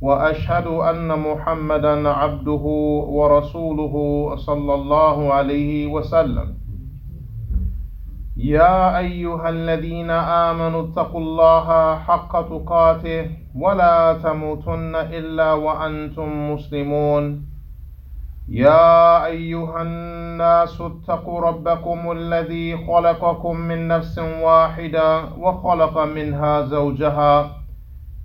وأشهد أن محمدا عبده ورسوله صلى الله عليه وسلم. يا أيها الذين آمنوا اتقوا الله حق تقاته ولا تموتن إلا وأنتم مسلمون. يا أيها الناس اتقوا ربكم الذي خلقكم من نفس واحدة وخلق منها زوجها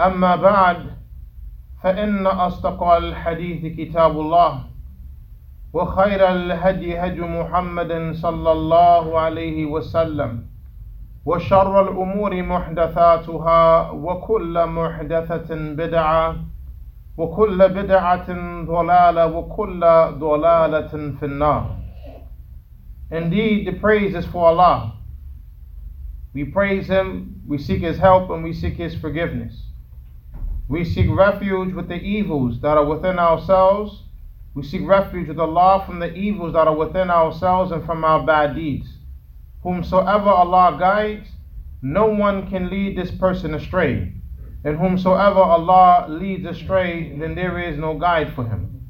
أما بعد فإن أصدق الحديث كتاب الله وخير الهدي هدي محمد صلى الله عليه وسلم وشر الأمور محدثاتها وكل محدثة بدعة وكل بدعة ضلالة وكل ضلالة في النار Indeed, the praise is for Allah. We praise Him, we seek His help, and we seek His forgiveness. We seek refuge with the evils that are within ourselves. We seek refuge with Allah from the evils that are within ourselves and from our bad deeds. Whomsoever Allah guides, no one can lead this person astray. And whomsoever Allah leads astray, then there is no guide for him.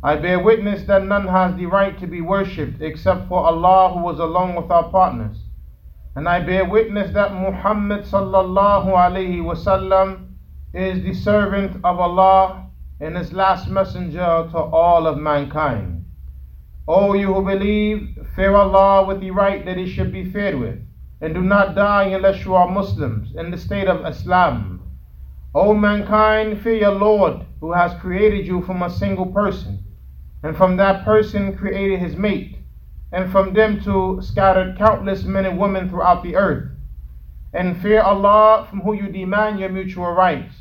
I bear witness that none has the right to be worshipped except for Allah who was alone without partners. And I bear witness that Muhammad sallallahu alayhi wasallam is the servant of Allah and his last messenger to all of mankind. O you who believe, fear Allah with the right that he should be feared with, and do not die unless you are Muslims in the state of Islam. O mankind, fear your Lord who has created you from a single person and from that person created his mate, and from them two scattered countless men and women throughout the earth. And fear Allah from whom you demand your mutual rights,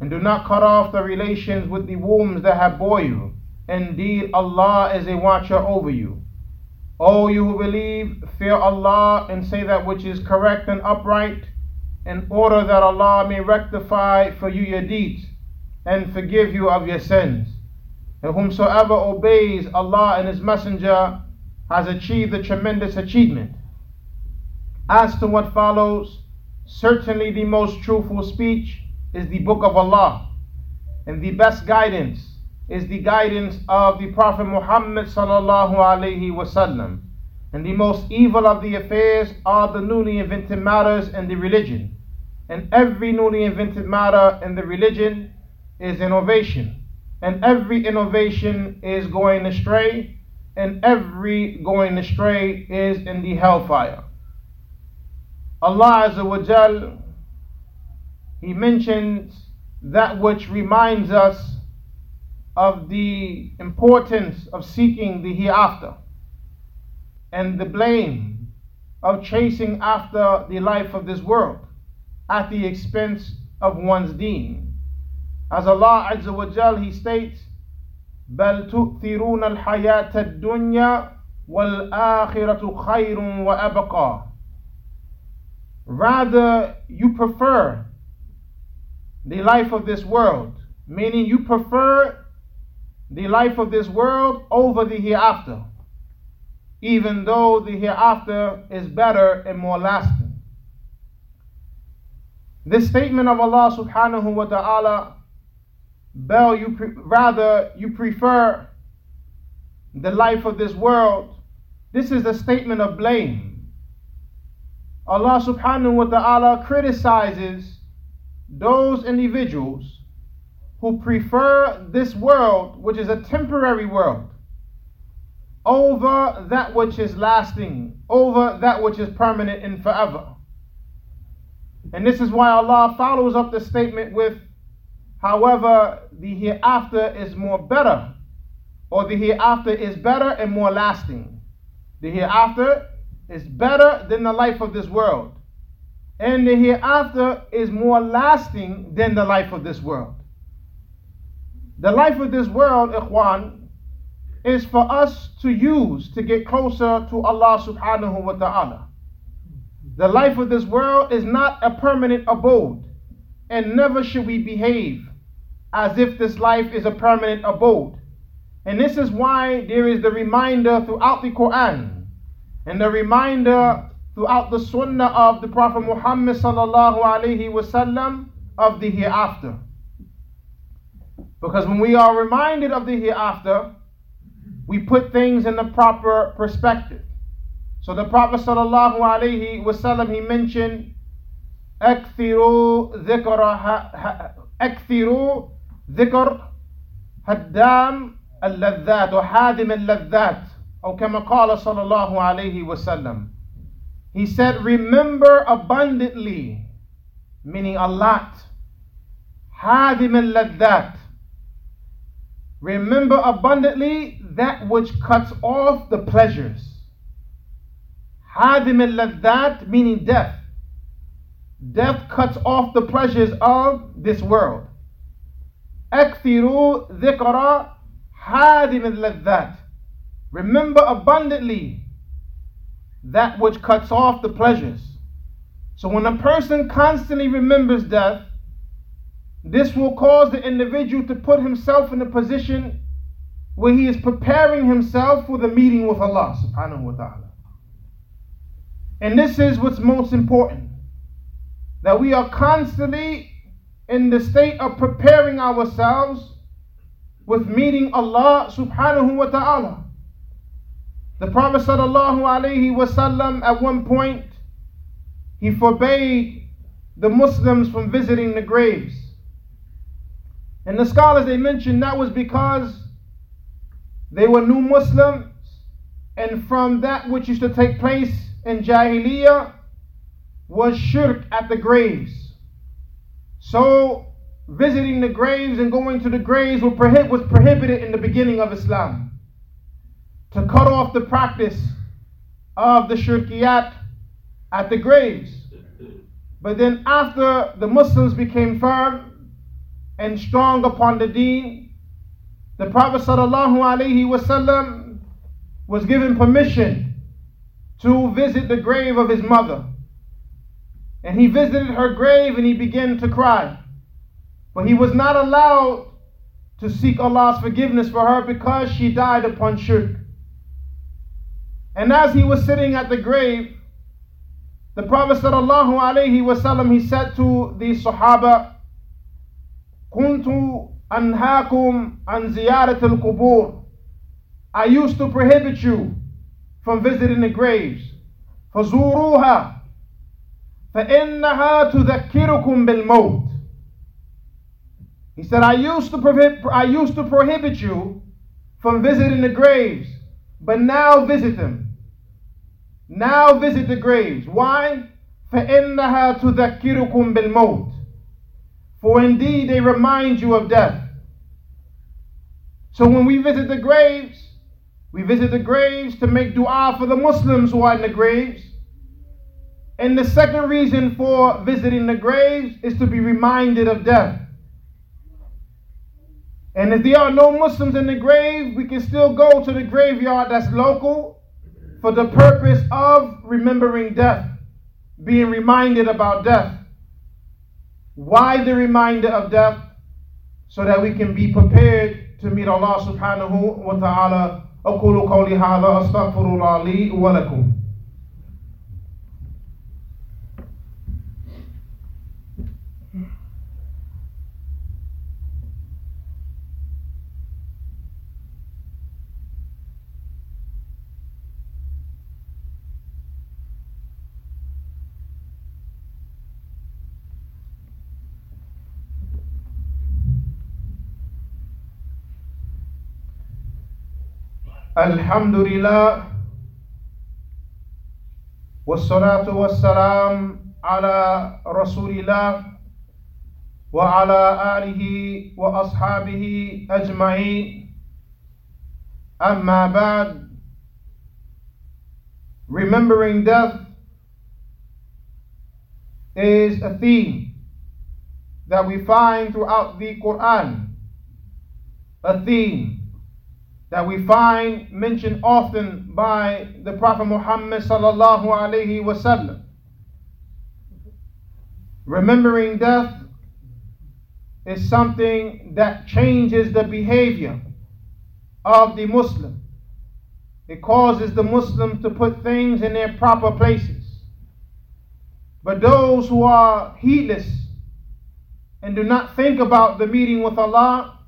and do not cut off the relations with the wombs that have bore you. Indeed, Allah is a watcher over you. O you who believe, fear Allah and say that which is correct and upright, in order that Allah may rectify for you your deeds and forgive you of your sins. And whomsoever obeys Allah and His Messenger has achieved a tremendous achievement. As to what follows, certainly the most truthful speech is the Book of Allah, and the best guidance is the guidance of the Prophet Muhammad sallallahu alaihi wasallam. And the most evil of the affairs are the newly invented matters in the religion. And every newly invented matter in the religion is innovation and every innovation is going astray, and every going astray is in the hellfire. Allah Azza wa Jal, He mentions that which reminds us of the importance of seeking the hereafter and the blame of chasing after the life of this world at the expense of one's deen. As Allah Azza wa Jal, He states, بل تؤثرون الحياة الدنيا والآخرة خير وأبقى. Rather, you prefer the life of this world, meaning you prefer the life of this world over the hereafter, even though the hereafter is better and more lasting. This statement of Allah subhanahu wa ta'ala Bell, you pre- rather you prefer the life of this world. This is a statement of blame. Allah subhanahu wa ta'ala criticizes those individuals who prefer this world, which is a temporary world, over that which is lasting, over that which is permanent and forever. And this is why Allah follows up the statement with, however, the hereafter is more better, or the hereafter is better and more lasting. The hereafter is better than the life of this world, and the hereafter is more lasting than the life of this world. The life of this world, ikhwan, is for us to use to get closer to Allah subhanahu wa ta'ala. The life of this world is not a permanent abode, and never should we behave as if this life is a permanent abode. And this is why there is the reminder throughout the Quran and the reminder throughout the Sunnah of the Prophet Muhammad sallallahu alaihi wasallam of the hereafter. Because when we are reminded of the hereafter, we put things in the proper perspective. So the Prophet sallallahu alaihi wasallam he mentioned أكثروا ذكر أكثروا ذكر هدام اللذات وحادم اللذات أو كما قال صلى الله عليه وسلم He said remember abundantly meaning a lot حادم اللذات Remember abundantly that which cuts off the pleasures. Hadim al meaning death. Death cuts off the pleasures of this world. Akthiru dhikra hadim al Remember abundantly that which cuts off the pleasures. So when a person constantly remembers death, this will cause the individual to put himself in a position where he is preparing himself for the meeting with Allah subhanahu wa ta'ala. And this is what's most important. That we are constantly in the state of preparing ourselves with meeting Allah subhanahu wa ta'ala. The Prophet wasallam at one point he forbade the Muslims from visiting the graves. And the scholars they mentioned that was because they were new Muslims, and from that which used to take place in Jahiliyyah was shirk at the graves. So visiting the graves and going to the graves was prohibited in the beginning of Islam. To cut off the practice of the shirkiyat at the graves. But then after the Muslims became firm and strong upon the deen, the Prophet was given permission to visit the grave of his mother. And he visited her grave and he began to cry. But he was not allowed to seek Allah's forgiveness for her because she died upon shirk. And as he was sitting at the grave, the Prophet ﷺ he said to the Sahaba, كنت أنهاكم عن زيارة القبور I used to prohibit you from visiting the graves فزوروها فإنها تذكركم بالموت He said I used to prohibit I used to prohibit you from visiting the graves but now visit them now visit the graves why فإنها تذكركم بالموت for indeed they remind you of death. So when we visit the graves, we visit the graves to make dua for the Muslims who are in the graves. And the second reason for visiting the graves is to be reminded of death. And if there are no Muslims in the grave, we can still go to the graveyard that's local for the purpose of remembering death, being reminded about death. Why the reminder of death? So that we can be prepared to meet Allah subhanahu wa ta'ala. أقول قولي هذا أستغفر الله لي ولكم الحمد لله والصلاة والسلام على رسول الله وعلى آله وأصحابه أجمعين أما بعد Remembering death is a theme that we find throughout the Quran. A theme that we find mentioned often by the Prophet Muhammad sallallahu alaihi wasallam. Remembering death is something that changes the behavior of the Muslim. It causes the Muslim to put things in their proper places. But those who are heedless and do not think about the meeting with Allah,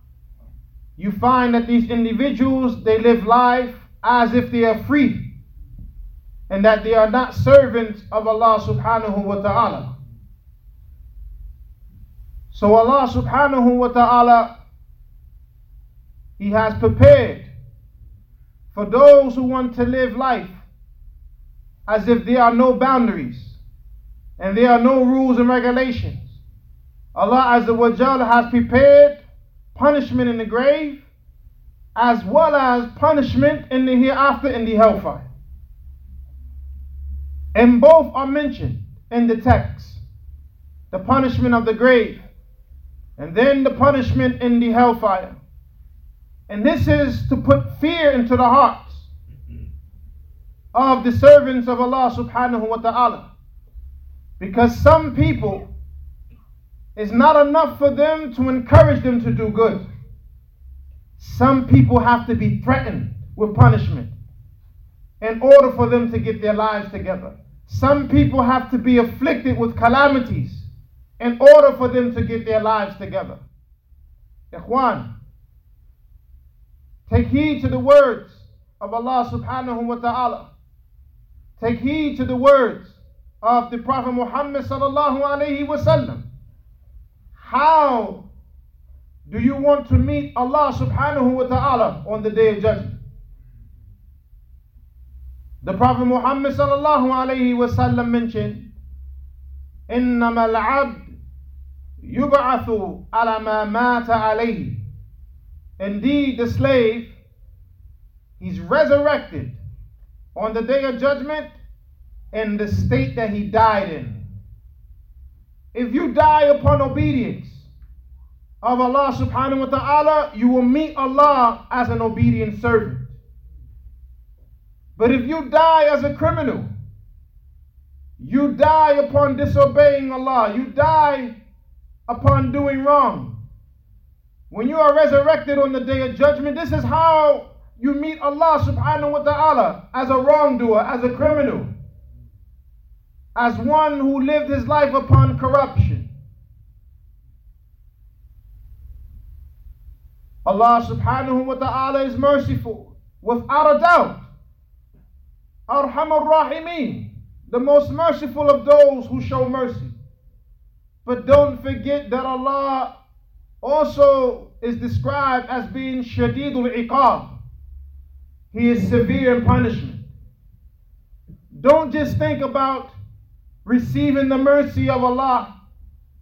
you find that these individuals they live life as if they are free and that they are not servants of Allah subhanahu wa ta'ala. So Allah subhanahu wa ta'ala He has prepared for those who want to live life as if there are no boundaries and there are no rules and regulations. Allah Azza wa Jal has prepared punishment in the grave as well as punishment in the hereafter in the hellfire. And both are mentioned in the text the punishment of the grave and then the punishment in the hellfire. And this is to put fear into the hearts of the servants of Allah subhanahu wa ta'ala. Because some people, it's not enough for them to encourage them to do good. Some people have to be threatened with punishment in order for them to get their lives together. Some people have to be afflicted with calamities in order for them to get their lives together. Ikhwan, take heed to the words of Allah subhanahu wa ta'ala. Take heed to the words of the Prophet Muhammad sallallahu alayhi wasallam. How do you want to meet Allah subhanahu wa ta'ala on the day of judgment? The Prophet Muhammad sallallahu alayhi wasallam mentioned, إنما العبد يبعث على ما مات عليه. Indeed, the slave, he's resurrected on the day of judgment in the state that he died in. If you die upon obedience of Allah subhanahu wa ta'ala, you will meet Allah as an obedient servant. But if you die as a criminal, you die upon disobeying Allah, you die upon doing wrong. When you are resurrected on the day of judgment, this is how you meet Allah subhanahu wa ta'ala as a wrongdoer, as a criminal, as one who lived his life upon corruption. Allah subhanahu wa ta'ala is merciful, without a doubt. Arhamur Rahimeen, the most merciful of those who show mercy. But don't forget that Allah also is described as being Shadidul Iqab. He is severe in punishment. Don't just think about receiving the mercy of Allah.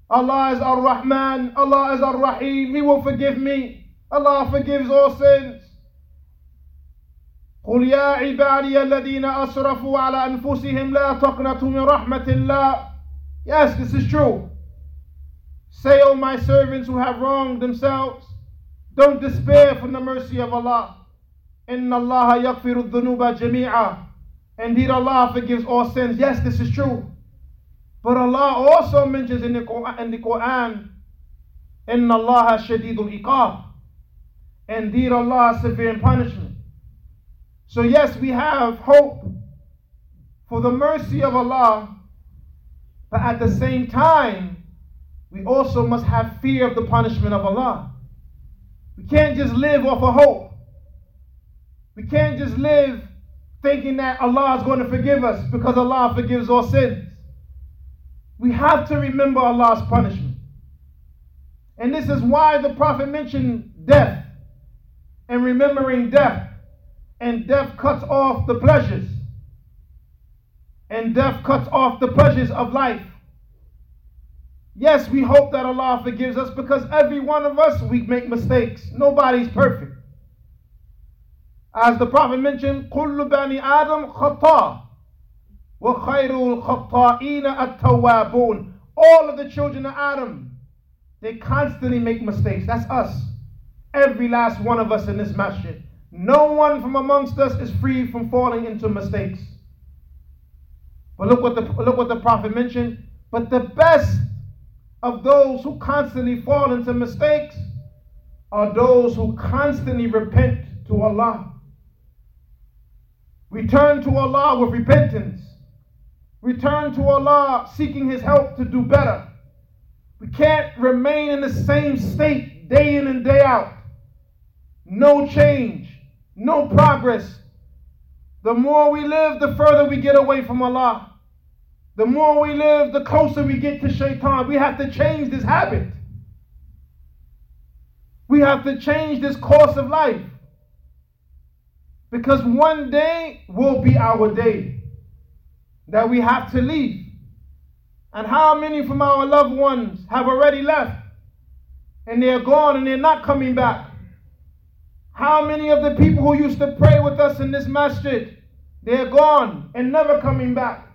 Allah is Ar Rahman, Allah is Ar Rahim, He will forgive me. Allah forgives all sins. قل يا عبادي الذين أسرفوا على أنفسهم لا تقنطوا من رحمة الله Yes, this is true. Say, O my servants who have wronged themselves, don't despair from the mercy of Allah. إن الله يغفر الذنوب جميعا Indeed, Allah forgives all sins. Yes, this is true. But Allah also mentions in the Quran, in the Quran إن الله شديد العقاب Indeed, Allah is severe in punishment. So, yes, we have hope for the mercy of Allah, but at the same time, we also must have fear of the punishment of Allah. We can't just live off of hope. We can't just live thinking that Allah is going to forgive us because Allah forgives all sins. We have to remember Allah's punishment. And this is why the Prophet mentioned death and remembering death. and death cuts off the pleasures. And death cuts off the pleasures of life. Yes, we hope that Allah forgives us because every one of us, we make mistakes. Nobody's perfect. As the Prophet mentioned, كل بني آدم خطأ وخير الخطائين التوابون all of the children of Adam, they constantly make mistakes. That's us. Every last one of us in this masjid. No one from amongst us is free from falling into mistakes. But look what the look what the Prophet mentioned. But the best of those who constantly fall into mistakes are those who constantly repent to Allah. Return to Allah with repentance. Return to Allah seeking His help to do better. We can't remain in the same state day in and day out. No change, no progress. The more we live, the further we get away from Allah. The more we live, the closer we get to shaitan. We have to change this habit. We have to change this course of life. Because one day will be our day that we have to leave. And how many from our loved ones have already left and they're gone and they're not coming back? How many of the people who used to pray with us in this masjid, they're gone and never coming back?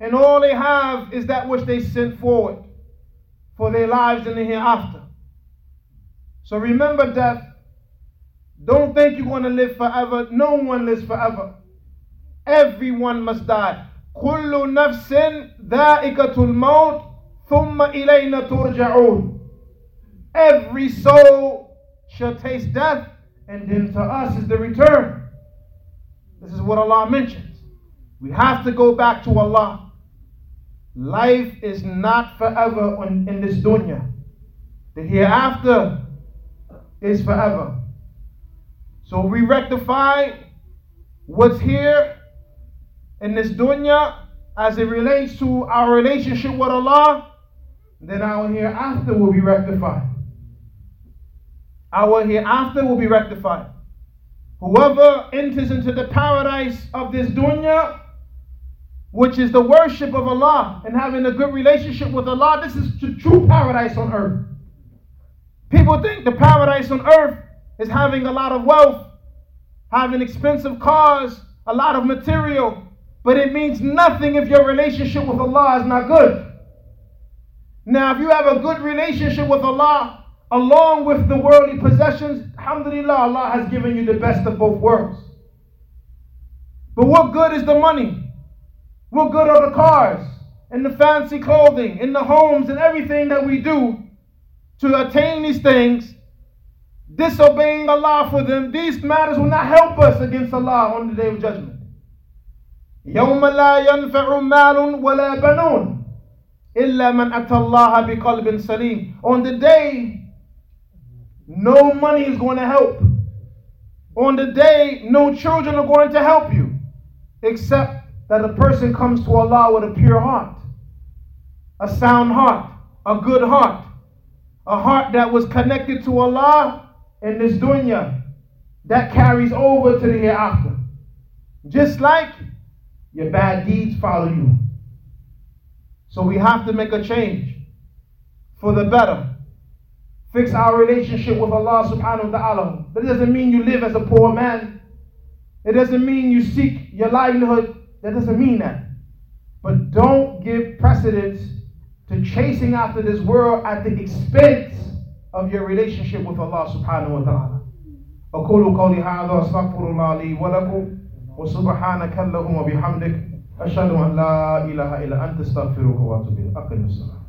And all they have is that which they sent forward for their lives in the hereafter. So remember death. Don't think you're going to live forever. No one lives forever. Everyone must die. كل نفس ذائقة الموت ثم إلينا ترجعون. Every soul shall taste death, and then to us is the return. This is what Allah mentions. We have to go back to Allah. Life is not forever in, in this dunya. The hereafter is forever. So we rectify what's here in this dunya as it relates to our relationship with Allah, then our hereafter will be rectified. Our hereafter will be rectified. Whoever enters into the paradise of this dunya which is the worship of Allah and having a good relationship with Allah, this is the true paradise on earth. People think the paradise on earth is having a lot of wealth, having expensive cars, a lot of material, but it means nothing if your relationship with Allah is not good. Now, if you have a good relationship with Allah, along with the worldly possessions, alhamdulillah, Allah has given you the best of both worlds. But what good is the money? What good are the cars and the fancy clothing and the homes and everything that we do to attain these things? Disobeying Allah for them, these matters will not help us against Allah on the day of judgment. يوم لا ينفع مال ولا بنون إلا من أتى الله بقلب سليم. On the day, no money is going to help. On the day, no children are going to help you, except that a person comes to Allah with a pure heart, a sound heart, a good heart, a heart that was connected to Allah in this dunya that carries over to the hereafter. Just like your bad deeds follow you. So we have to make a change for the better. Fix our relationship with Allah subhanahu wa ta'ala. That doesn't mean you live as a poor man. It doesn't mean you seek your livelihood that doesn't mean that. But don't give precedence to chasing after this world at the expense of your relationship with Allah subhanahu wa ta'ala. أقول قولي هذا أستغفر الله لي ولكم وسبحانك اللهم وبحمدك أشهد أن لا إله إلا أنت أستغفرك وأتوب إليك. أقم الصلاة.